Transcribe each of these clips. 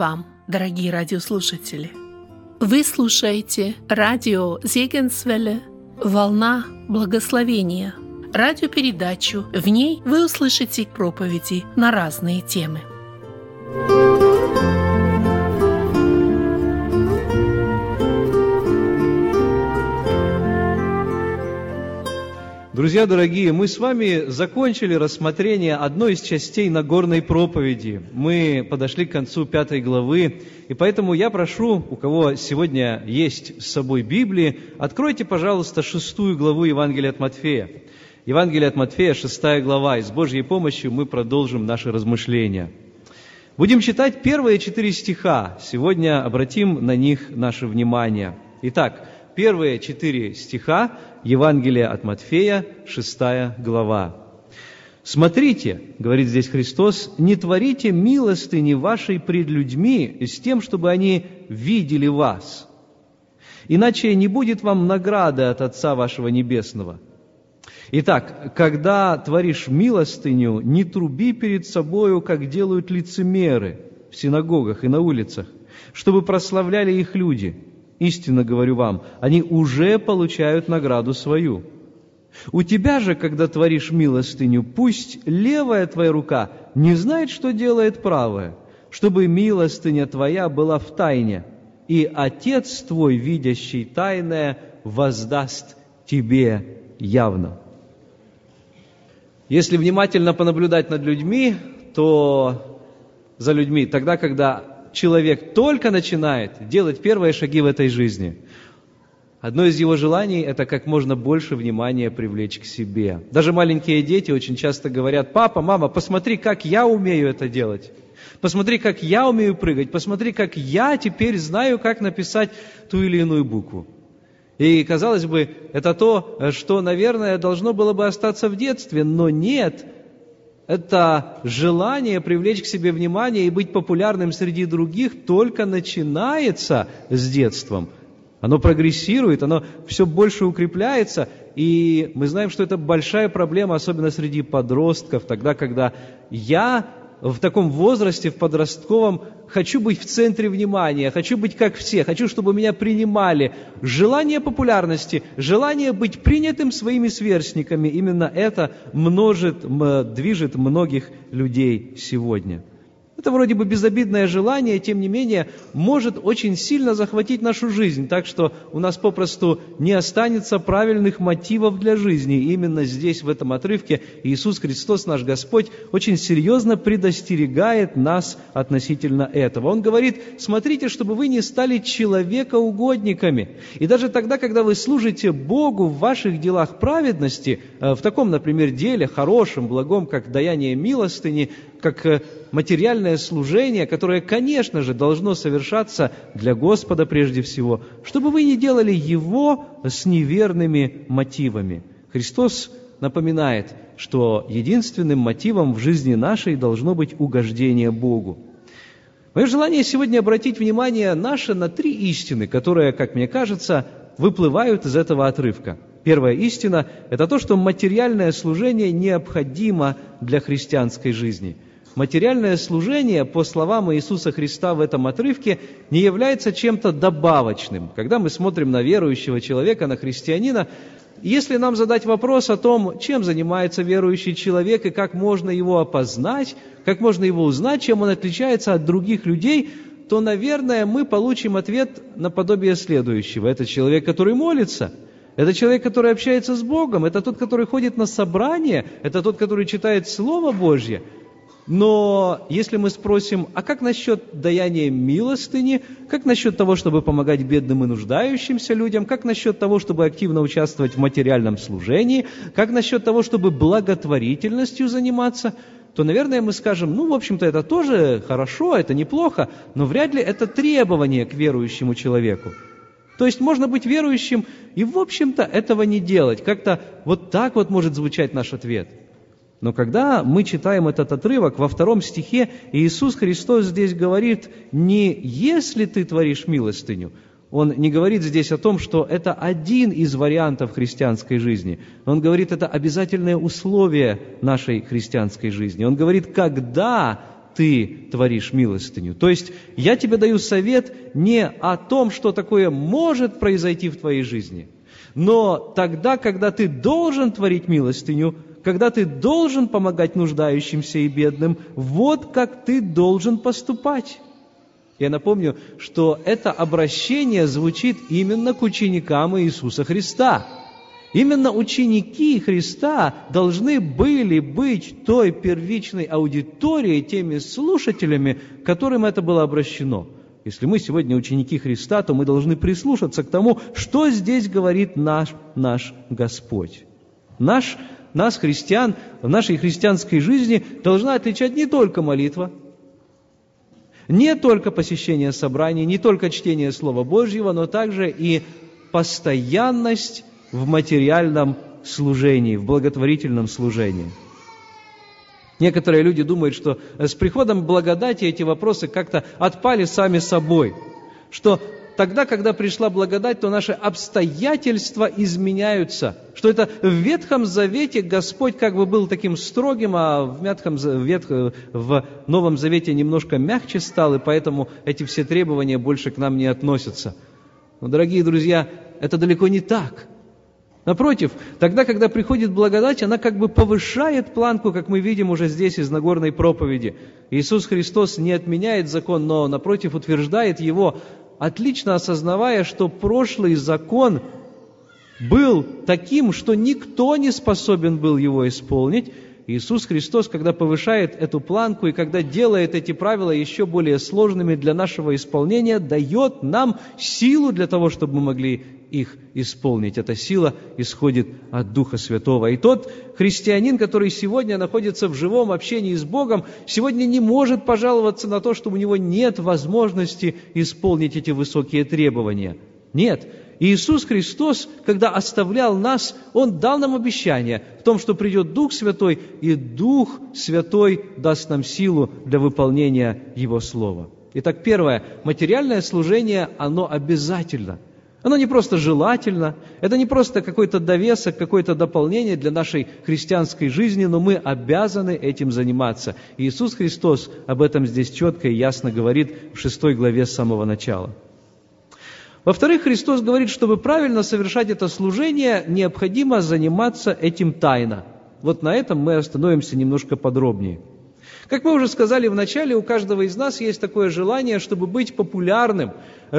Вам, дорогие радиослушатели! Вы слушаете радио Зегенсвелле «Волна благословения» радиопередачу. В ней вы услышите проповеди на разные темы. Друзья дорогие, мы с вами закончили рассмотрение одной из частей Нагорной проповеди. Мы подошли к концу пятой главы, и поэтому я прошу, у кого сегодня есть с собой Библии, откройте, пожалуйста, шестую главу Евангелия от Матфея. Евангелие от Матфея, шестая глава, и с Божьей помощью мы продолжим наши размышления. Будем читать первые четыре стиха. Сегодня обратим на них наше внимание. Итак, первые четыре стиха Евангелия от Матфея, шестая глава. «Смотрите, — говорит здесь Христос, — не творите милостыни вашей пред людьми с тем, чтобы они видели вас. Иначе не будет вам награды от Отца вашего Небесного. Итак, когда творишь милостыню, не труби перед собою, как делают лицемеры в синагогах и на улицах, чтобы прославляли их люди – Истинно говорю вам, они уже получают награду свою. У тебя же, когда творишь милостыню, пусть левая твоя рука не знает, что делает правая, чтобы милостыня твоя была в тайне, и Отец твой, видящий тайное, воздаст тебе явно. Если внимательно понаблюдать над людьми, то за людьми, тогда, когда человек только начинает делать первые шаги в этой жизни, одно из его желаний – это как можно больше внимания привлечь к себе. Даже маленькие дети очень часто говорят, папа, мама, посмотри, как я умею это делать. Посмотри, как я умею прыгать. Посмотри, как я теперь знаю, как написать ту или иную букву. И, казалось бы, это то, что, наверное, должно было бы остаться в детстве, но нет – это желание привлечь к себе внимание и быть популярным среди других только начинается с детством. Оно прогрессирует, оно все больше укрепляется, и мы знаем, что это большая проблема, особенно среди подростков, тогда, когда я в таком возрасте, в подростковом, хочу быть в центре внимания, хочу быть как все, хочу, чтобы меня принимали. Желание популярности, желание быть принятым своими сверстниками, именно это множит, движет многих людей сегодня. Это вроде бы безобидное желание, тем не менее, может очень сильно захватить нашу жизнь, так что у нас попросту не останется правильных мотивов для жизни. И именно здесь, в этом отрывке, Иисус Христос, наш Господь, очень серьезно предостерегает нас относительно этого. Он говорит, смотрите, чтобы вы не стали человекоугодниками. И даже тогда, когда вы служите Богу в ваших делах праведности, э, в таком, например, деле, хорошем, благом, как даяние милостыни, как э, материальное служение, которое, конечно же, должно совершаться для Господа прежде всего, чтобы вы не делали его с неверными мотивами. Христос напоминает, что единственным мотивом в жизни нашей должно быть угождение Богу. Мое желание сегодня обратить внимание наше на три истины, которые, как мне кажется, выплывают из этого отрывка. Первая истина – это то, что материальное служение необходимо для христианской жизни – Материальное служение, по словам Иисуса Христа в этом отрывке, не является чем-то добавочным. Когда мы смотрим на верующего человека, на христианина, если нам задать вопрос о том, чем занимается верующий человек и как можно его опознать, как можно его узнать, чем он отличается от других людей, то, наверное, мы получим ответ наподобие следующего. Это человек, который молится, это человек, который общается с Богом, это тот, который ходит на собрание, это тот, который читает Слово Божье – но если мы спросим, а как насчет даяния милостыни, как насчет того, чтобы помогать бедным и нуждающимся людям, как насчет того, чтобы активно участвовать в материальном служении, как насчет того, чтобы благотворительностью заниматься, то, наверное, мы скажем, ну, в общем-то, это тоже хорошо, это неплохо, но вряд ли это требование к верующему человеку. То есть можно быть верующим и, в общем-то, этого не делать. Как-то вот так вот может звучать наш ответ – но когда мы читаем этот отрывок, во втором стихе Иисус Христос здесь говорит, не если ты творишь милостыню, он не говорит здесь о том, что это один из вариантов христианской жизни. Он говорит, это обязательное условие нашей христианской жизни. Он говорит, когда ты творишь милостыню. То есть я тебе даю совет не о том, что такое может произойти в твоей жизни, но тогда, когда ты должен творить милостыню, когда ты должен помогать нуждающимся и бедным, вот как ты должен поступать. Я напомню, что это обращение звучит именно к ученикам Иисуса Христа. Именно ученики Христа должны были быть той первичной аудиторией, теми слушателями, которым это было обращено. Если мы сегодня ученики Христа, то мы должны прислушаться к тому, что здесь говорит наш, наш Господь. Наш нас, христиан, в нашей христианской жизни должна отличать не только молитва, не только посещение собраний, не только чтение Слова Божьего, но также и постоянность в материальном служении, в благотворительном служении. Некоторые люди думают, что с приходом благодати эти вопросы как-то отпали сами собой, что тогда, когда пришла благодать, то наши обстоятельства изменяются. Что это в Ветхом Завете Господь как бы был таким строгим, а в, Ветхом, в Новом Завете немножко мягче стал, и поэтому эти все требования больше к нам не относятся. Но, дорогие друзья, это далеко не так. Напротив, тогда, когда приходит благодать, она как бы повышает планку, как мы видим уже здесь из Нагорной проповеди. Иисус Христос не отменяет закон, но, напротив, утверждает его, отлично осознавая, что прошлый закон был таким, что никто не способен был его исполнить, Иисус Христос, когда повышает эту планку и когда делает эти правила еще более сложными для нашего исполнения, дает нам силу для того, чтобы мы могли их исполнить. Эта сила исходит от Духа Святого. И тот христианин, который сегодня находится в живом общении с Богом, сегодня не может пожаловаться на то, что у него нет возможности исполнить эти высокие требования. Нет, Иисус Христос, когда оставлял нас, Он дал нам обещание в том, что придет Дух Святой, и Дух Святой даст нам силу для выполнения Его Слова. Итак, первое, материальное служение, оно обязательно. Оно не просто желательно, это не просто какой-то довесок, какое-то дополнение для нашей христианской жизни, но мы обязаны этим заниматься. И Иисус Христос об этом здесь четко и ясно говорит в шестой главе с самого начала. Во-вторых, Христос говорит, чтобы правильно совершать это служение, необходимо заниматься этим тайно. Вот на этом мы остановимся немножко подробнее. Как мы уже сказали в начале, у каждого из нас есть такое желание, чтобы быть популярным,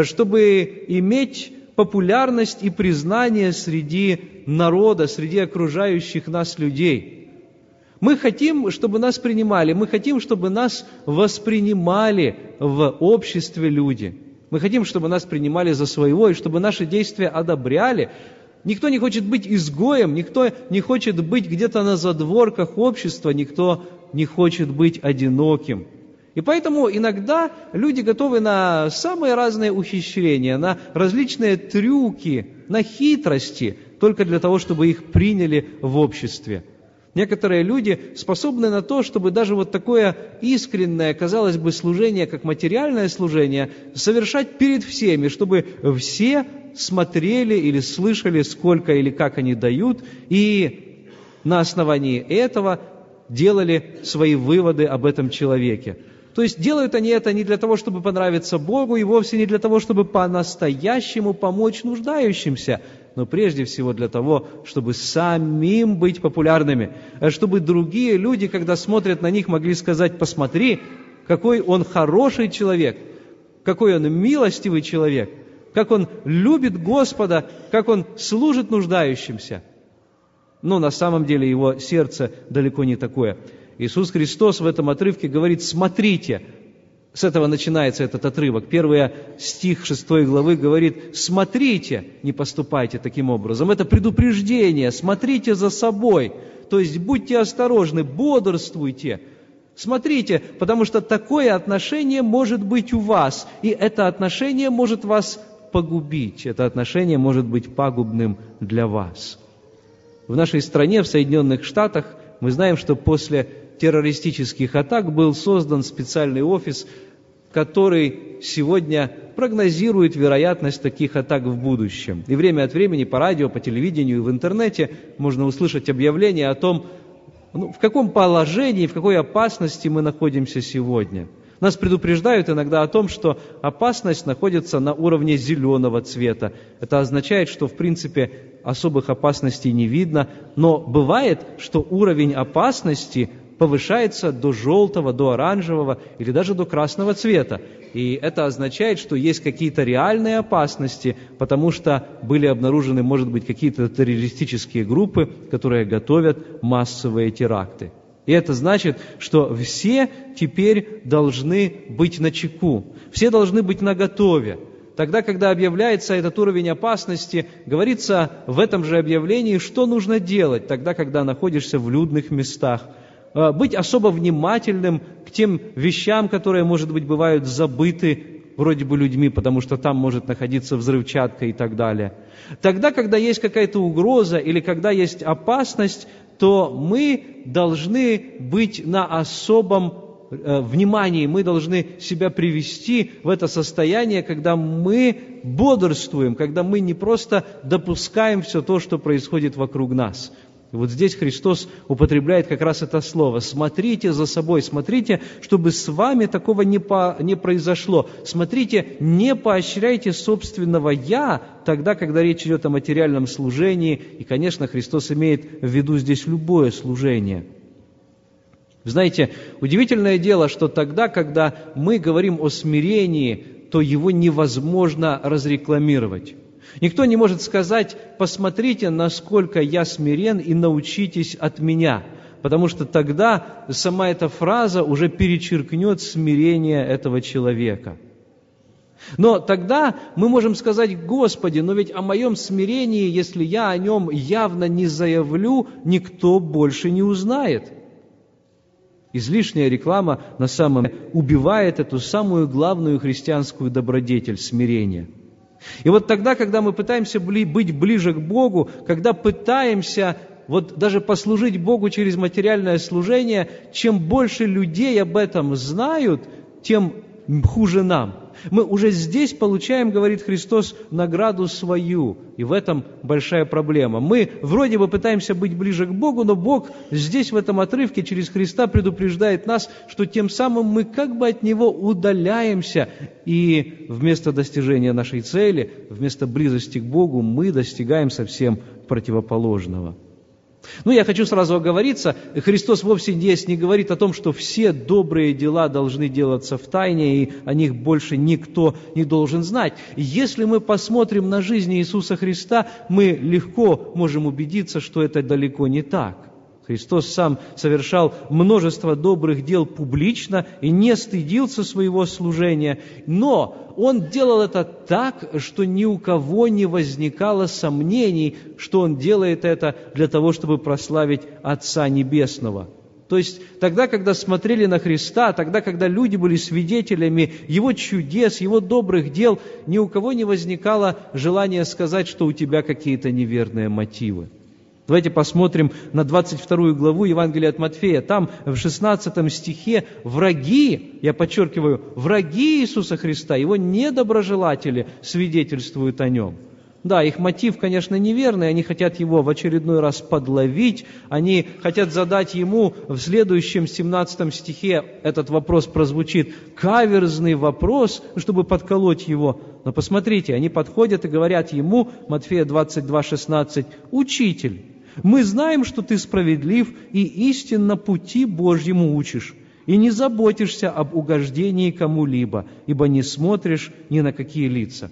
чтобы иметь популярность и признание среди народа, среди окружающих нас людей. Мы хотим, чтобы нас принимали, мы хотим, чтобы нас воспринимали в обществе люди – мы хотим, чтобы нас принимали за своего, и чтобы наши действия одобряли. Никто не хочет быть изгоем, никто не хочет быть где-то на задворках общества, никто не хочет быть одиноким. И поэтому иногда люди готовы на самые разные ухищрения, на различные трюки, на хитрости, только для того, чтобы их приняли в обществе. Некоторые люди способны на то, чтобы даже вот такое искреннее, казалось бы, служение, как материальное служение, совершать перед всеми, чтобы все смотрели или слышали, сколько или как они дают, и на основании этого делали свои выводы об этом человеке. То есть делают они это не для того, чтобы понравиться Богу, и вовсе не для того, чтобы по-настоящему помочь нуждающимся, но прежде всего для того, чтобы самим быть популярными, а чтобы другие люди, когда смотрят на них, могли сказать, посмотри, какой он хороший человек, какой он милостивый человек, как он любит Господа, как он служит нуждающимся. Но на самом деле его сердце далеко не такое. Иисус Христос в этом отрывке говорит, смотрите, с этого начинается этот отрывок. Первый стих 6 главы говорит, смотрите, не поступайте таким образом. Это предупреждение, смотрите за собой. То есть будьте осторожны, бодрствуйте. Смотрите, потому что такое отношение может быть у вас, и это отношение может вас погубить, это отношение может быть пагубным для вас. В нашей стране, в Соединенных Штатах, мы знаем, что после террористических атак был создан специальный офис, который сегодня прогнозирует вероятность таких атак в будущем. И время от времени по радио, по телевидению и в интернете можно услышать объявления о том, ну, в каком положении, в какой опасности мы находимся сегодня. Нас предупреждают иногда о том, что опасность находится на уровне зеленого цвета. Это означает, что, в принципе, особых опасностей не видно, но бывает, что уровень опасности повышается до желтого, до оранжевого или даже до красного цвета. И это означает, что есть какие-то реальные опасности, потому что были обнаружены, может быть, какие-то террористические группы, которые готовят массовые теракты. И это значит, что все теперь должны быть на чеку, все должны быть наготове. Тогда, когда объявляется этот уровень опасности, говорится в этом же объявлении, что нужно делать тогда, когда находишься в людных местах – быть особо внимательным к тем вещам, которые, может быть, бывают забыты вроде бы людьми, потому что там может находиться взрывчатка и так далее. Тогда, когда есть какая-то угроза или когда есть опасность, то мы должны быть на особом э, внимании, мы должны себя привести в это состояние, когда мы бодрствуем, когда мы не просто допускаем все то, что происходит вокруг нас. И вот здесь Христос употребляет как раз это слово. Смотрите за собой, смотрите, чтобы с вами такого не, по, не произошло. Смотрите, не поощряйте собственного «я» тогда, когда речь идет о материальном служении. И, конечно, Христос имеет в виду здесь любое служение. Знаете, удивительное дело, что тогда, когда мы говорим о смирении, то его невозможно разрекламировать. Никто не может сказать, посмотрите, насколько я смирен и научитесь от меня, потому что тогда сама эта фраза уже перечеркнет смирение этого человека. Но тогда мы можем сказать, Господи, но ведь о моем смирении, если я о нем явно не заявлю, никто больше не узнает. Излишняя реклама на самом деле убивает эту самую главную христианскую добродетель – смирение – и вот тогда, когда мы пытаемся быть ближе к Богу, когда пытаемся вот даже послужить Богу через материальное служение, чем больше людей об этом знают, тем хуже нам. Мы уже здесь получаем, говорит Христос, награду свою. И в этом большая проблема. Мы вроде бы пытаемся быть ближе к Богу, но Бог здесь в этом отрывке через Христа предупреждает нас, что тем самым мы как бы от Него удаляемся. И вместо достижения нашей цели, вместо близости к Богу, мы достигаем совсем противоположного. Ну, я хочу сразу оговориться, Христос вовсе здесь не говорит о том, что все добрые дела должны делаться в тайне, и о них больше никто не должен знать. Если мы посмотрим на жизнь Иисуса Христа, мы легко можем убедиться, что это далеко не так. Христос сам совершал множество добрых дел публично и не стыдился своего служения, но Он делал это так, что ни у кого не возникало сомнений, что Он делает это для того, чтобы прославить Отца Небесного. То есть тогда, когда смотрели на Христа, тогда, когда люди были свидетелями Его чудес, Его добрых дел, ни у кого не возникало желания сказать, что у тебя какие-то неверные мотивы. Давайте посмотрим на 22 главу Евангелия от Матфея. Там в 16 стихе враги, я подчеркиваю, враги Иисуса Христа, его недоброжелатели свидетельствуют о нем. Да, их мотив, конечно, неверный, они хотят его в очередной раз подловить, они хотят задать ему в следующем 17 стихе, этот вопрос прозвучит, каверзный вопрос, чтобы подколоть его. Но посмотрите, они подходят и говорят ему, Матфея 22, 16, «Учитель, мы знаем, что ты справедлив и истинно пути Божьему учишь, и не заботишься об угождении кому-либо, ибо не смотришь ни на какие лица».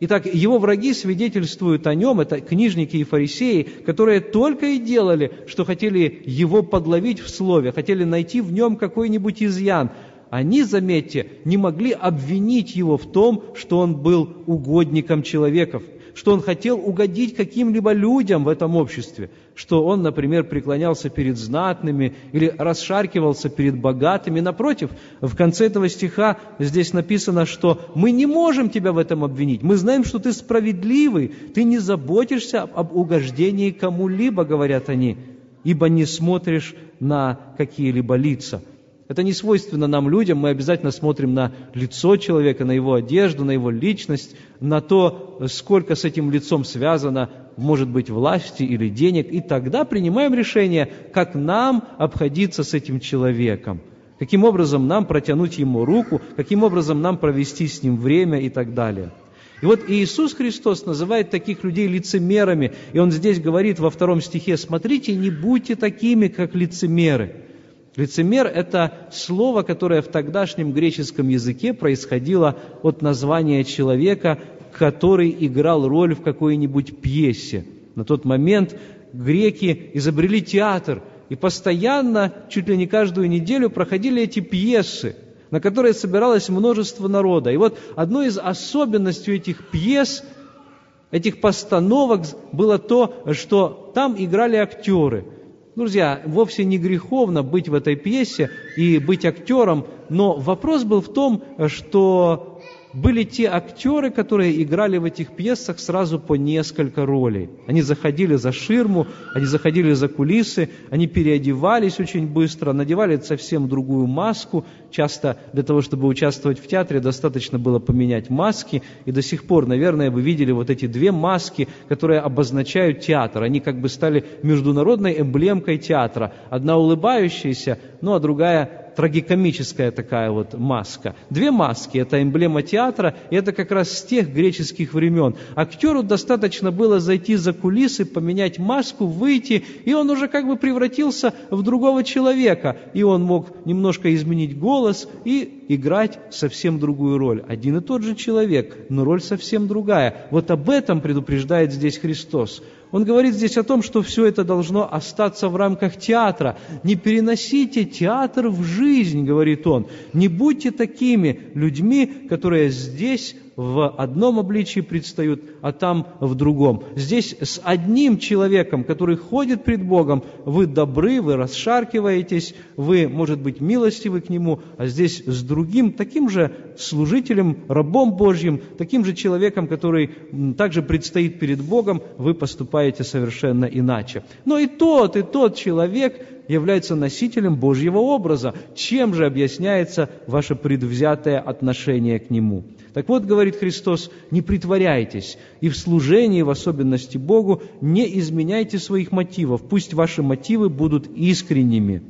Итак, его враги свидетельствуют о нем, это книжники и фарисеи, которые только и делали, что хотели его подловить в слове, хотели найти в нем какой-нибудь изъян. Они, заметьте, не могли обвинить его в том, что он был угодником человеков – что он хотел угодить каким-либо людям в этом обществе, что он, например, преклонялся перед знатными или расшаркивался перед богатыми. Напротив, в конце этого стиха здесь написано, что мы не можем тебя в этом обвинить. Мы знаем, что ты справедливый, ты не заботишься об угождении кому-либо, говорят они, ибо не смотришь на какие-либо лица. Это не свойственно нам, людям. Мы обязательно смотрим на лицо человека, на его одежду, на его личность, на то, сколько с этим лицом связано, может быть, власти или денег. И тогда принимаем решение, как нам обходиться с этим человеком. Каким образом нам протянуть ему руку, каким образом нам провести с ним время и так далее. И вот Иисус Христос называет таких людей лицемерами, и Он здесь говорит во втором стихе, смотрите, не будьте такими, как лицемеры. Лицемер – это слово, которое в тогдашнем греческом языке происходило от названия человека, который играл роль в какой-нибудь пьесе. На тот момент греки изобрели театр, и постоянно, чуть ли не каждую неделю, проходили эти пьесы – на которой собиралось множество народа. И вот одной из особенностей этих пьес, этих постановок было то, что там играли актеры. Друзья, вовсе не греховно быть в этой пьесе и быть актером, но вопрос был в том, что были те актеры, которые играли в этих пьесах сразу по несколько ролей. Они заходили за ширму, они заходили за кулисы, они переодевались очень быстро, надевали совсем другую маску. Часто для того, чтобы участвовать в театре, достаточно было поменять маски. И до сих пор, наверное, вы видели вот эти две маски, которые обозначают театр. Они как бы стали международной эмблемкой театра. Одна улыбающаяся, ну а другая трагикомическая такая вот маска. Две маски, это эмблема театра, и это как раз с тех греческих времен. Актеру достаточно было зайти за кулисы, поменять маску, выйти, и он уже как бы превратился в другого человека. И он мог немножко изменить голос и играть совсем другую роль. Один и тот же человек, но роль совсем другая. Вот об этом предупреждает здесь Христос. Он говорит здесь о том, что все это должно остаться в рамках театра. Не переносите театр в жизнь, говорит он. Не будьте такими людьми, которые здесь в одном обличии предстают, а там в другом. Здесь с одним человеком, который ходит пред Богом, вы добры, вы расшаркиваетесь, вы, может быть, милостивы к Нему, а здесь с другим, таким же служителем, рабом Божьим, таким же человеком, который также предстоит перед Богом, вы поступаете совершенно иначе. Но и тот, и тот человек является носителем Божьего образа. Чем же объясняется ваше предвзятое отношение к Нему? Так вот, говорит Христос, не притворяйтесь, и в служении, в особенности Богу, не изменяйте своих мотивов, пусть ваши мотивы будут искренними.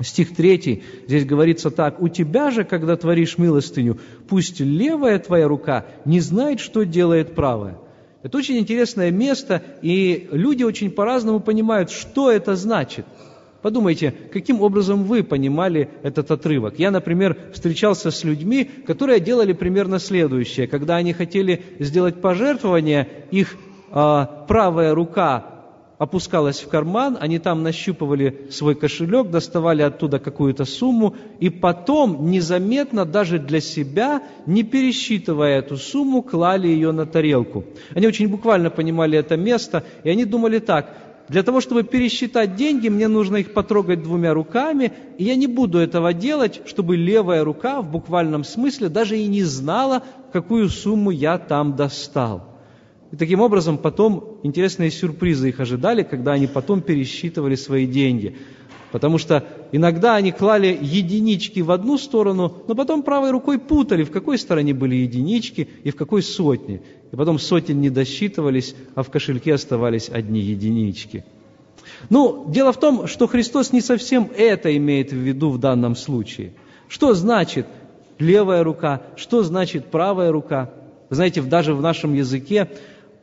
Стих 3, здесь говорится так, «У тебя же, когда творишь милостыню, пусть левая твоя рука не знает, что делает правая». Это очень интересное место, и люди очень по-разному понимают, что это значит – Подумайте, каким образом вы понимали этот отрывок. Я, например, встречался с людьми, которые делали примерно следующее. Когда они хотели сделать пожертвование, их э, правая рука опускалась в карман, они там нащупывали свой кошелек, доставали оттуда какую-то сумму, и потом незаметно даже для себя, не пересчитывая эту сумму, клали ее на тарелку. Они очень буквально понимали это место, и они думали так, для того, чтобы пересчитать деньги, мне нужно их потрогать двумя руками, и я не буду этого делать, чтобы левая рука в буквальном смысле даже и не знала, какую сумму я там достал. И таким образом потом интересные сюрпризы их ожидали, когда они потом пересчитывали свои деньги. Потому что иногда они клали единички в одну сторону, но потом правой рукой путали, в какой стороне были единички и в какой сотне. И потом сотен не досчитывались, а в кошельке оставались одни единички. Ну, дело в том, что Христос не совсем это имеет в виду в данном случае. Что значит левая рука, что значит правая рука? Вы знаете, даже в нашем языке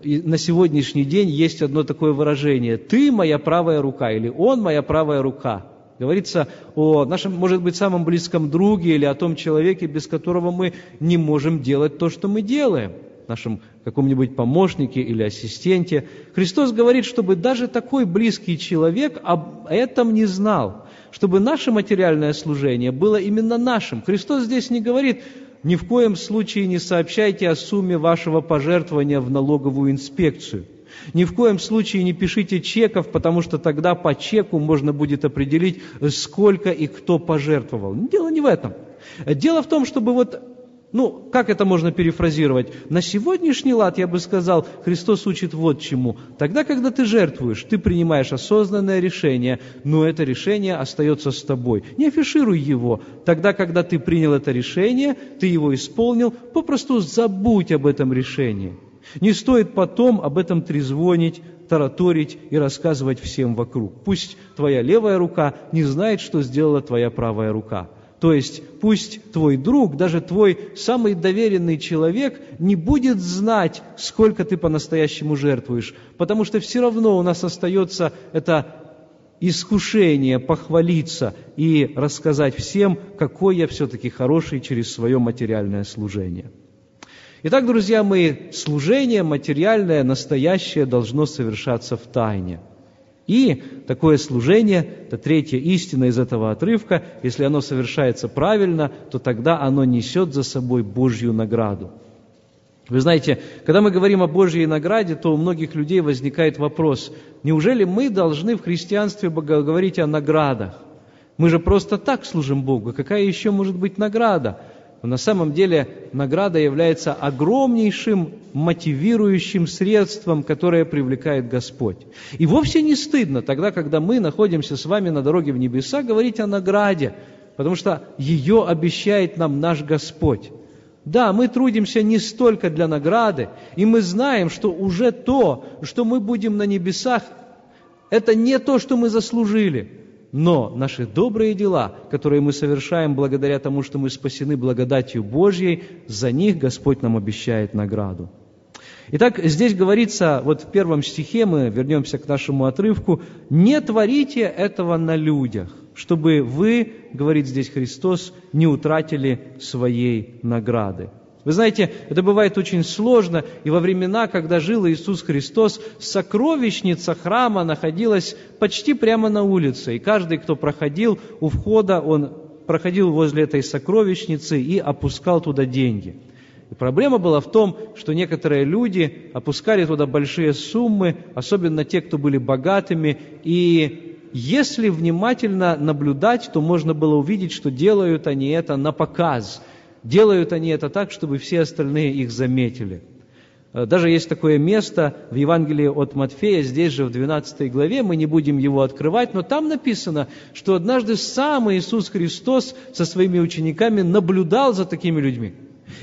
на сегодняшний день есть одно такое выражение «ты моя правая рука» или «он моя правая рука». Говорится о нашем, может быть, самом близком друге или о том человеке, без которого мы не можем делать то, что мы делаем, нашем каком-нибудь помощнике или ассистенте. Христос говорит, чтобы даже такой близкий человек об этом не знал, чтобы наше материальное служение было именно нашим. Христос здесь не говорит, ни в коем случае не сообщайте о сумме вашего пожертвования в налоговую инспекцию. Ни в коем случае не пишите чеков, потому что тогда по чеку можно будет определить, сколько и кто пожертвовал. Дело не в этом. Дело в том, чтобы вот Ну, как это можно перефразировать? На сегодняшний лад, я бы сказал, Христос учит вот чему. Тогда, когда ты жертвуешь, ты принимаешь осознанное решение, но это решение остается с тобой. Не афишируй его. Тогда, когда ты принял это решение, ты его исполнил, попросту забудь об этом решении. Не стоит потом об этом трезвонить, тараторить и рассказывать всем вокруг. Пусть твоя левая рука не знает, что сделала твоя правая рука – то есть пусть твой друг, даже твой самый доверенный человек не будет знать, сколько ты по-настоящему жертвуешь, потому что все равно у нас остается это искушение похвалиться и рассказать всем, какой я все-таки хороший через свое материальное служение. Итак, друзья мои, служение материальное, настоящее должно совершаться в тайне – и такое служение, это третья истина из этого отрывка, если оно совершается правильно, то тогда оно несет за собой Божью награду. Вы знаете, когда мы говорим о Божьей награде, то у многих людей возникает вопрос, неужели мы должны в христианстве говорить о наградах? Мы же просто так служим Богу, какая еще может быть награда? Но на самом деле награда является огромнейшим мотивирующим средством, которое привлекает Господь. И вовсе не стыдно тогда, когда мы находимся с вами на дороге в небеса, говорить о награде, потому что ее обещает нам наш Господь. Да, мы трудимся не столько для награды, и мы знаем, что уже то, что мы будем на небесах, это не то, что мы заслужили – но наши добрые дела, которые мы совершаем благодаря тому, что мы спасены благодатью Божьей, за них Господь нам обещает награду. Итак, здесь говорится, вот в первом стихе мы вернемся к нашему отрывку, «Не творите этого на людях, чтобы вы, говорит здесь Христос, не утратили своей награды». Вы знаете, это бывает очень сложно, и во времена, когда жил Иисус Христос, сокровищница храма находилась почти прямо на улице, и каждый, кто проходил у входа, он проходил возле этой сокровищницы и опускал туда деньги. И проблема была в том, что некоторые люди опускали туда большие суммы, особенно те, кто были богатыми, и если внимательно наблюдать, то можно было увидеть, что делают они это на показ – Делают они это так, чтобы все остальные их заметили. Э, даже есть такое место в Евангелии от Матфея, здесь же в 12 главе, мы не будем его открывать, но там написано, что однажды сам Иисус Христос со своими учениками наблюдал за такими людьми.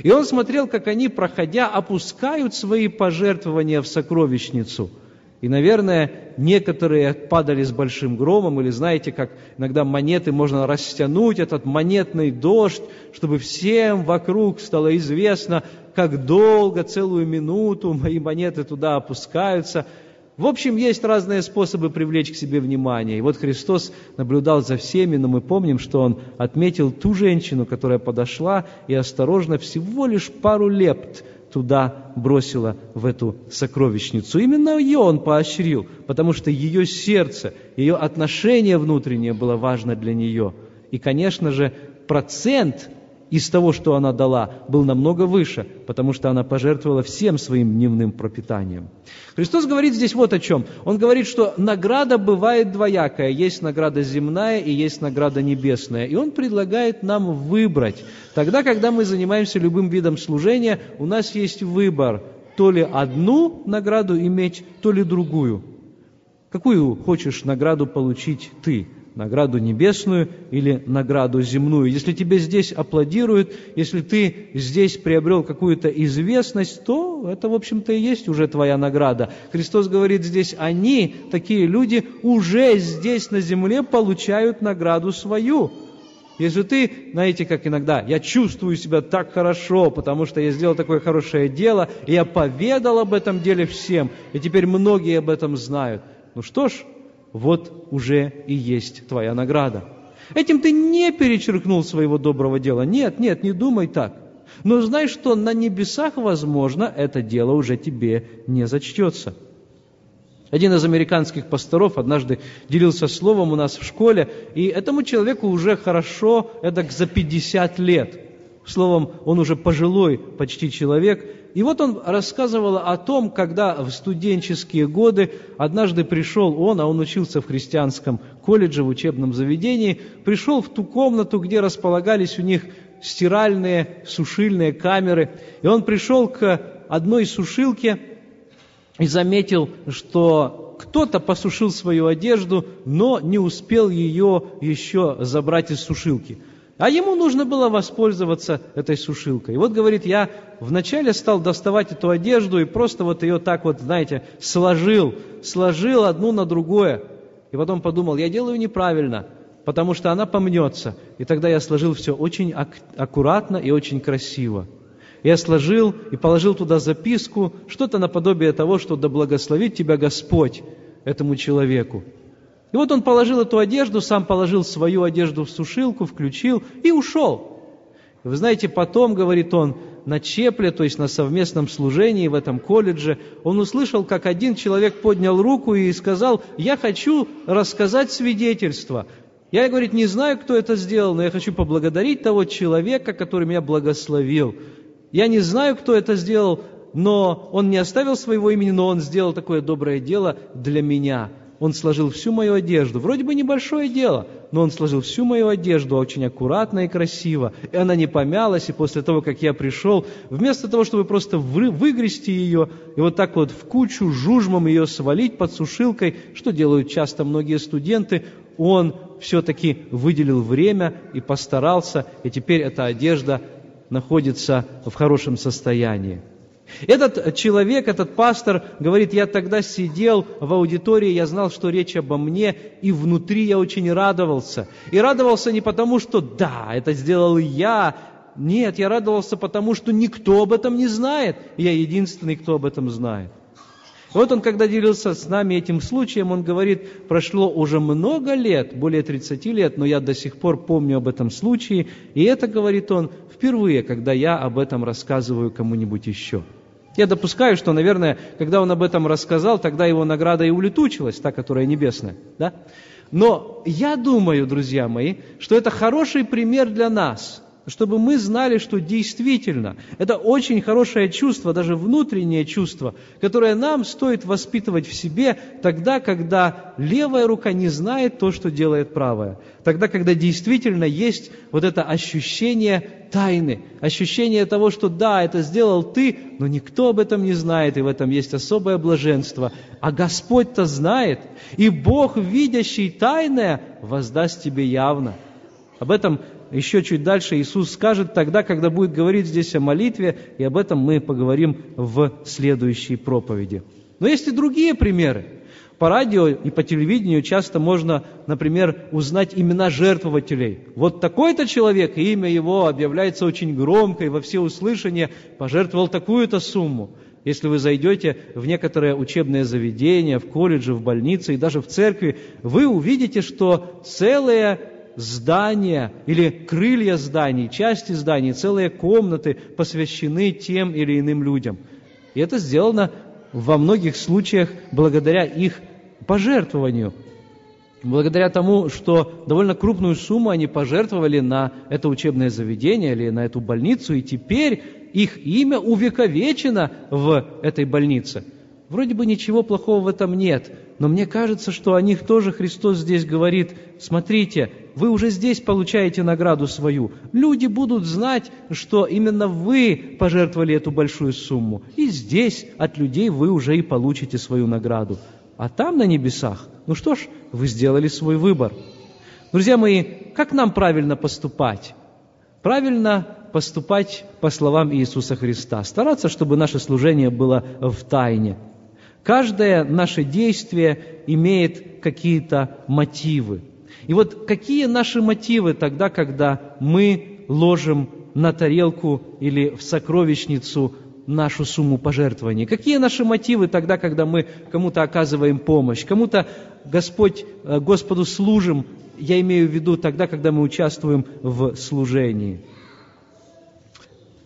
И он смотрел, как они, проходя, опускают свои пожертвования в сокровищницу – и, наверное, некоторые падали с большим громом, или знаете, как иногда монеты можно растянуть, этот монетный дождь, чтобы всем вокруг стало известно, как долго, целую минуту мои монеты туда опускаются. В общем, есть разные способы привлечь к себе внимание. И вот Христос наблюдал за всеми, но мы помним, что Он отметил ту женщину, которая подошла и осторожно всего лишь пару лепт – туда бросила, в эту сокровищницу. Именно ее он поощрил, потому что ее сердце, ее отношение внутреннее было важно для нее. И, конечно же, процент из того, что она дала, был намного выше, потому что она пожертвовала всем своим дневным пропитанием. Христос говорит здесь вот о чем. Он говорит, что награда бывает двоякая. Есть награда земная и есть награда небесная. И Он предлагает нам выбрать. Тогда, когда мы занимаемся любым видом служения, у нас есть выбор, то ли одну награду иметь, то ли другую. Какую хочешь награду получить ты? Награду небесную или награду земную. Если тебе здесь аплодируют, если ты здесь приобрел какую-то известность, то это, в общем-то, и есть уже твоя награда. Христос говорит здесь, они, такие люди, уже здесь на земле получают награду свою. Если ты, знаете, как иногда, я чувствую себя так хорошо, потому что я сделал такое хорошее дело, и я поведал об этом деле всем, и теперь многие об этом знают. Ну что ж, вот уже и есть твоя награда. Этим ты не перечеркнул своего доброго дела. Нет, нет, не думай так. Но знай, что на небесах, возможно, это дело уже тебе не зачтется. Один из американских пасторов однажды делился словом у нас в школе, и этому человеку уже хорошо, это за 50 лет. Словом, он уже пожилой почти человек, и вот он рассказывал о том, когда в студенческие годы однажды пришел он, а он учился в христианском колледже, в учебном заведении, пришел в ту комнату, где располагались у них стиральные, сушильные камеры. И он пришел к одной сушилке и заметил, что кто-то посушил свою одежду, но не успел ее еще забрать из сушилки. А ему нужно было воспользоваться этой сушилкой. И вот, говорит, я вначале стал доставать эту одежду и просто вот ее так вот, знаете, сложил, сложил одну на другое. И потом подумал, я делаю неправильно, потому что она помнется. И тогда я сложил все очень ак- аккуратно и очень красиво. Я сложил и положил туда записку, что-то наподобие того, что «Да благословит тебя Господь» этому человеку. И вот он положил эту одежду, сам положил свою одежду в сушилку, включил и ушел. Вы знаете, потом, говорит он, на Чепле, то есть на совместном служении в этом колледже, он услышал, как один человек поднял руку и сказал, я хочу рассказать свидетельство. Я, говорит, не знаю, кто это сделал, но я хочу поблагодарить того человека, который меня благословил. Я не знаю, кто это сделал, но он не оставил своего имени, но он сделал такое доброе дело для меня – он сложил всю мою одежду. Вроде бы небольшое дело, но он сложил всю мою одежду очень аккуратно и красиво. И она не помялась, и после того, как я пришел, вместо того, чтобы просто вы, выгрести ее и вот так вот в кучу жужмом ее свалить под сушилкой, что делают часто многие студенты, он все-таки выделил время и постарался, и теперь эта одежда находится в хорошем состоянии. Этот человек, этот пастор говорит, я тогда сидел в аудитории, я знал, что речь обо мне, и внутри я очень радовался. И радовался не потому, что да, это сделал я, нет, я радовался потому, что никто об этом не знает. Я единственный, кто об этом знает. Вот он, когда делился с нами этим случаем, он говорит, прошло уже много лет, более 30 лет, но я до сих пор помню об этом случае, и это, говорит он, впервые, когда я об этом рассказываю кому-нибудь еще. Я допускаю, что, наверное, когда он об этом рассказал, тогда его награда и улетучилась, та, которая небесная. Да? Но я думаю, друзья мои, что это хороший пример для нас – чтобы мы знали, что действительно это очень хорошее чувство, даже внутреннее чувство, которое нам стоит воспитывать в себе тогда, когда левая рука не знает то, что делает правая. Тогда, когда действительно есть вот это ощущение тайны, ощущение того, что да, это сделал ты, но никто об этом не знает, и в этом есть особое блаженство. А Господь-то знает, и Бог, видящий тайное, воздаст тебе явно. Об этом еще чуть дальше Иисус скажет тогда, когда будет говорить здесь о молитве, и об этом мы поговорим в следующей проповеди. Но есть и другие примеры. По радио и по телевидению часто можно, например, узнать имена жертвователей. Вот такой-то человек, и имя его объявляется очень громко, и во все всеуслышание пожертвовал такую-то сумму. Если вы зайдете в некоторые учебные заведения, в колледжи, в больницы и даже в церкви, вы увидите, что целые здания или крылья зданий, части зданий, целые комнаты посвящены тем или иным людям. И это сделано во многих случаях благодаря их пожертвованию. Благодаря тому, что довольно крупную сумму они пожертвовали на это учебное заведение или на эту больницу, и теперь их имя увековечено в этой больнице. Вроде бы ничего плохого в этом нет, но мне кажется, что о них тоже Христос здесь говорит, смотрите, вы уже здесь получаете награду свою. Люди будут знать, что именно вы пожертвовали эту большую сумму. И здесь от людей вы уже и получите свою награду. А там, на небесах, ну что ж, вы сделали свой выбор. Друзья мои, как нам правильно поступать? Правильно поступать по словам Иисуса Христа. Стараться, чтобы наше служение было в тайне. Каждое наше действие имеет какие-то мотивы. И вот какие наши мотивы тогда, когда мы ложим на тарелку или в сокровищницу нашу сумму пожертвований? Какие наши мотивы тогда, когда мы кому-то оказываем помощь, кому-то Господь, э, Господу служим, я имею в виду тогда, когда мы участвуем в служении?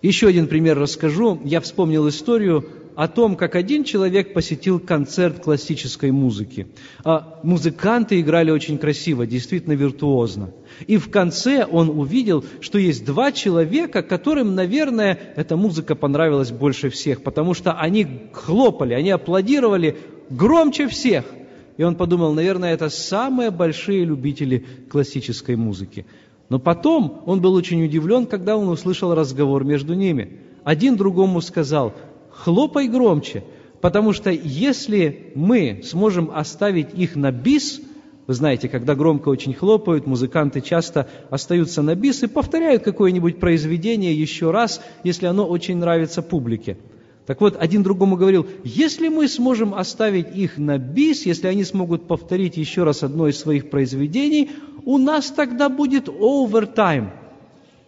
Еще один пример расскажу. Я вспомнил историю о том, как один человек посетил концерт классической музыки. А музыканты играли очень красиво, действительно виртуозно. И в конце он увидел, что есть два человека, которым, наверное, эта музыка понравилась больше всех, потому что они хлопали, они аплодировали громче всех. И он подумал, наверное, это самые большие любители классической музыки. Но потом он был очень удивлен, когда он услышал разговор между ними. Один другому сказал, хлопай громче, потому что если мы сможем оставить их на бис, вы знаете, когда громко очень хлопают, музыканты часто остаются на бис и повторяют какое-нибудь произведение еще раз, если оно очень нравится публике. Так вот, один другому говорил, если мы сможем оставить их на бис, если они смогут повторить еще раз одно из своих произведений, у нас тогда будет овертайм.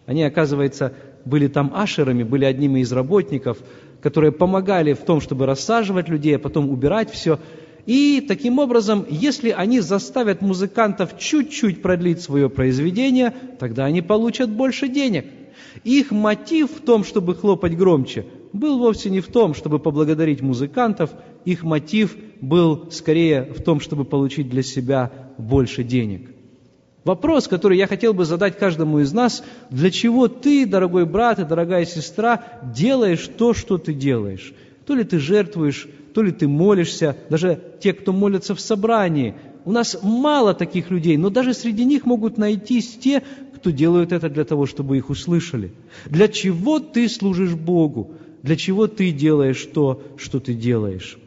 Они, оказывается, были там ашерами, были одними из работников, которые помогали в том, чтобы рассаживать людей, а потом убирать все. И таким образом, если они заставят музыкантов чуть-чуть продлить свое произведение, тогда они получат больше денег. Их мотив в том, чтобы хлопать громче, был вовсе не в том, чтобы поблагодарить музыкантов, их мотив был скорее в том, чтобы получить для себя больше денег. Вопрос, который я хотел бы задать каждому из нас, для чего ты, дорогой брат и дорогая сестра, делаешь то, что ты делаешь? То ли ты жертвуешь, то ли ты молишься, даже те, кто молятся в собрании. У нас мало таких людей, но даже среди них могут найтись те, кто делают это для того, чтобы их услышали. Для чего ты служишь Богу? Для чего ты делаешь то, что ты делаешь?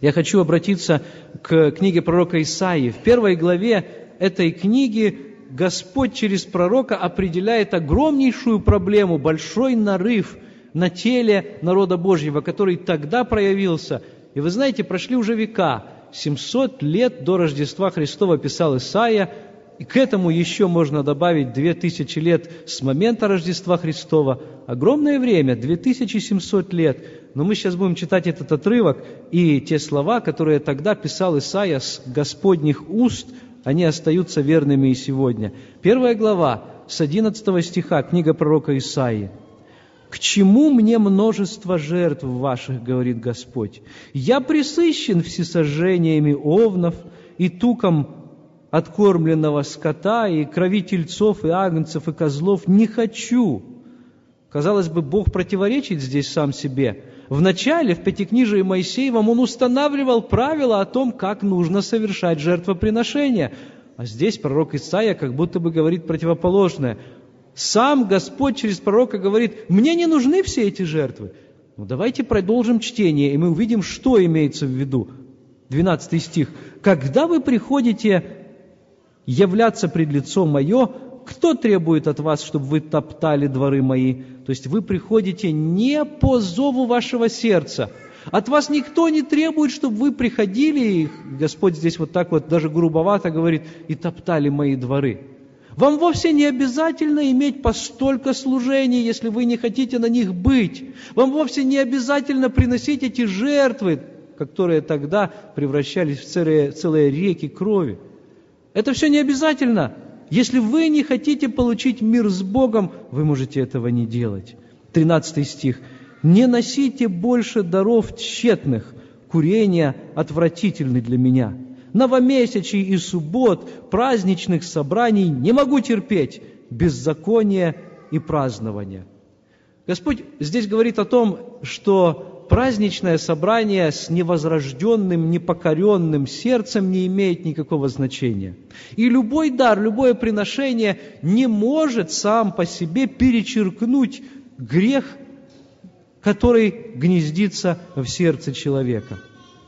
Я хочу обратиться к книге пророка Исаии. В первой главе этой книги Господь через пророка определяет огромнейшую проблему, большой нарыв на теле народа Божьего, который тогда проявился. И вы знаете, прошли уже века, 700 лет до Рождества Христова писал Исаия, и к этому еще можно добавить 2000 лет с момента Рождества Христова. Огромное время, 2700 лет. Но мы сейчас будем читать этот отрывок, и те слова, которые тогда писал Исаия с Господних уст – они остаются верными и сегодня. Первая глава с 11 стиха, книга пророка Исаии. «К чему мне множество жертв ваших, говорит Господь? Я присыщен всесожжениями овнов и туком откормленного скота, и крови тельцов, и агнцев, и козлов не хочу». Казалось бы, Бог противоречит здесь сам себе – в начале, в Пятикнижии Моисеевом, он устанавливал правила о том, как нужно совершать жертвоприношение. А здесь пророк Исаия как будто бы говорит противоположное. Сам Господь через пророка говорит, мне не нужны все эти жертвы. Ну давайте продолжим чтение, и мы увидим, что имеется в виду. 12 стих. «Когда вы приходите являться пред лицом мое, кто требует от вас, чтобы вы топтали дворы мои? То есть вы приходите не по зову вашего сердца. От вас никто не требует, чтобы вы приходили, и Господь здесь вот так вот даже грубовато говорит, и топтали мои дворы. Вам вовсе не обязательно иметь по столько служений, если вы не хотите на них быть. Вам вовсе не обязательно приносить эти жертвы, которые тогда превращались в целые, целые реки крови. Это все не обязательно. Если вы не хотите получить мир с Богом, вы можете этого не делать. 13 стих. «Не носите больше даров тщетных, курения отвратительны для меня. Новомесячий и суббот, праздничных собраний не могу терпеть, беззаконие и празднование». Господь здесь говорит о том, что праздничное собрание с невозрожденным, непокоренным сердцем не имеет никакого значения. И любой дар, любое приношение не может сам по себе перечеркнуть грех, который гнездится в сердце человека.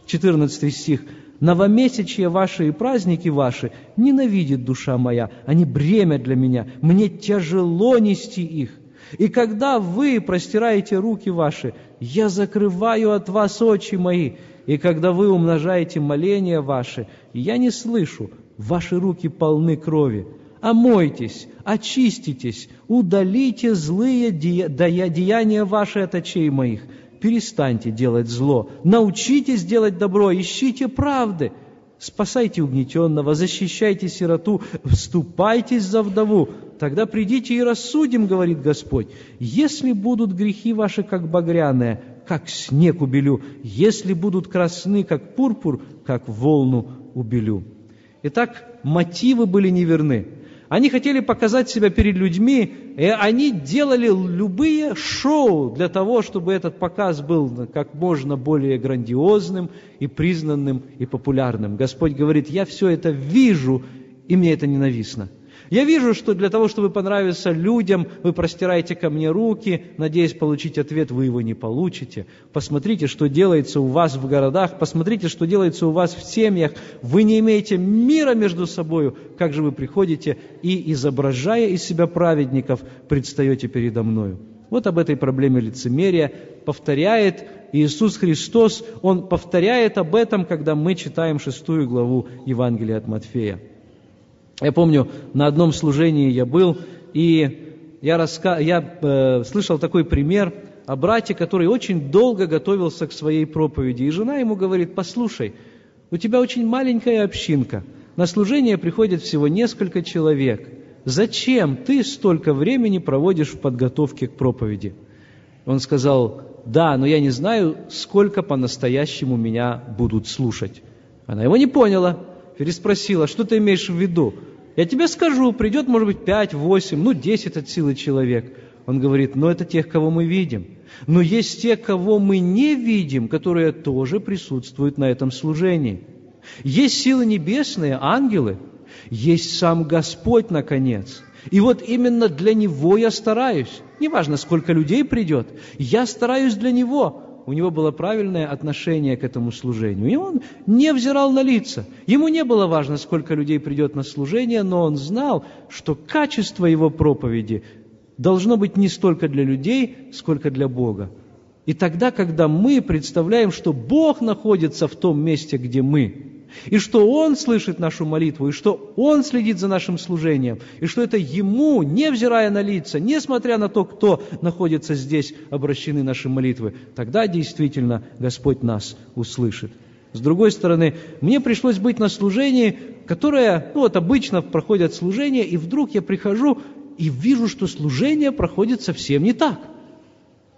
14 стих. «Новомесячья ваши и праздники ваши ненавидит душа моя, они бремя для меня, мне тяжело нести их. И когда вы простираете руки ваши, я закрываю от вас очи мои. И когда вы умножаете моления ваши, я не слышу, ваши руки полны крови. Омойтесь, очиститесь, удалите злые деяния ваши от очей моих. Перестаньте делать зло, научитесь делать добро, ищите правды. Спасайте угнетенного, защищайте сироту, вступайтесь за вдову, Тогда придите и рассудим, говорит Господь. Если будут грехи ваши, как багряные, как снег убелю. Если будут красны, как пурпур, как волну убелю. Итак, мотивы были неверны. Они хотели показать себя перед людьми, и они делали любые шоу для того, чтобы этот показ был как можно более грандиозным и признанным и популярным. Господь говорит, я все это вижу, и мне это ненавистно. Я вижу, что для того, чтобы понравиться людям, вы простираете ко мне руки, надеясь получить ответ, вы его не получите. Посмотрите, что делается у вас в городах, посмотрите, что делается у вас в семьях. Вы не имеете мира между собой. Как же вы приходите и, изображая из себя праведников, предстаете передо мною? Вот об этой проблеме лицемерия повторяет Иисус Христос. Он повторяет об этом, когда мы читаем шестую главу Евангелия от Матфея. Я помню, на одном служении я был, и я, раска... я э, слышал такой пример о брате, который очень долго готовился к своей проповеди. И жена ему говорит, послушай, у тебя очень маленькая общинка, на служение приходит всего несколько человек. Зачем ты столько времени проводишь в подготовке к проповеди? Он сказал, да, но я не знаю, сколько по-настоящему меня будут слушать. Она его не поняла, переспросила, что ты имеешь в виду? Я тебе скажу, придет, может быть, пять, восемь, ну, десять от силы человек. Он говорит, но это тех, кого мы видим. Но есть те, кого мы не видим, которые тоже присутствуют на этом служении. Есть силы небесные, ангелы, есть сам Господь, наконец. И вот именно для Него я стараюсь. Неважно, сколько людей придет, я стараюсь для Него у него было правильное отношение к этому служению. И он не взирал на лица. Ему не было важно, сколько людей придет на служение, но он знал, что качество его проповеди должно быть не столько для людей, сколько для Бога. И тогда, когда мы представляем, что Бог находится в том месте, где мы, и что Он слышит нашу молитву, и что Он следит за нашим служением, и что это Ему, невзирая на лица, несмотря на то, кто находится здесь, обращены наши молитвы, тогда действительно Господь нас услышит. С другой стороны, мне пришлось быть на служении, которое, ну вот обычно проходят служения, и вдруг я прихожу и вижу, что служение проходит совсем не так.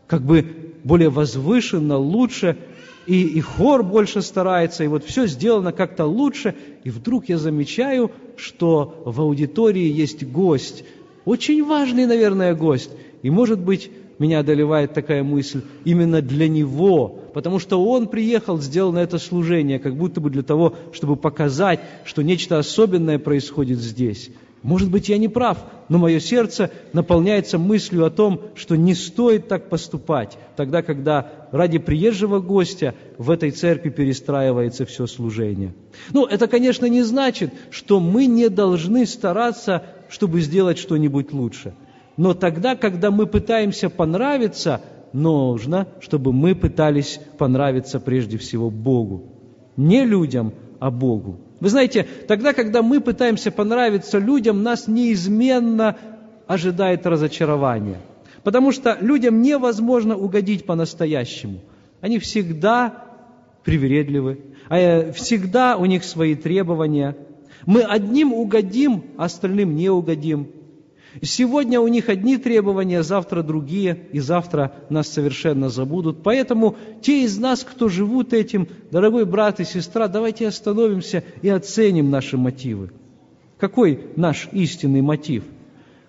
Как бы более возвышенно, лучше – и, и хор больше старается, и вот все сделано как-то лучше, и вдруг я замечаю, что в аудитории есть гость, очень важный, наверное, гость, и, может быть, меня одолевает такая мысль именно для него, потому что он приехал, сделал на это служение, как будто бы для того, чтобы показать, что нечто особенное происходит здесь. Может быть, я не прав, но мое сердце наполняется мыслью о том, что не стоит так поступать, тогда, когда ради приезжего гостя в этой церкви перестраивается все служение. Ну, это, конечно, не значит, что мы не должны стараться, чтобы сделать что-нибудь лучше. Но тогда, когда мы пытаемся понравиться, нужно, чтобы мы пытались понравиться прежде всего Богу. Не людям, а Богу. Вы знаете, тогда, когда мы пытаемся понравиться людям, нас неизменно ожидает разочарование. Потому что людям невозможно угодить по-настоящему. Они всегда привередливы, а э, всегда у них свои требования. Мы одним угодим, а остальным не угодим. Сегодня у них одни требования, завтра другие, и завтра нас совершенно забудут. Поэтому те из нас, кто живут этим, дорогой брат и сестра, давайте остановимся и оценим наши мотивы. Какой наш истинный мотив?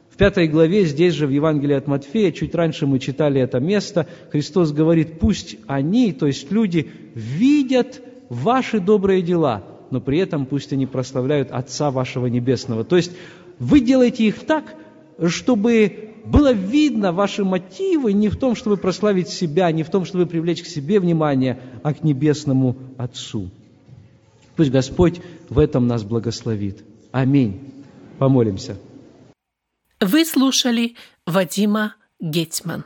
В пятой главе, здесь же в Евангелии от Матфея, чуть раньше мы читали это место, Христос говорит, пусть они, то есть люди, видят ваши добрые дела, но при этом пусть они прославляют Отца вашего Небесного. То есть вы делаете их так, чтобы было видно ваши мотивы не в том, чтобы прославить себя, не в том, чтобы привлечь к себе внимание, а к Небесному Отцу. Пусть Господь в этом нас благословит. Аминь. Помолимся. Вы слушали Вадима Гетман.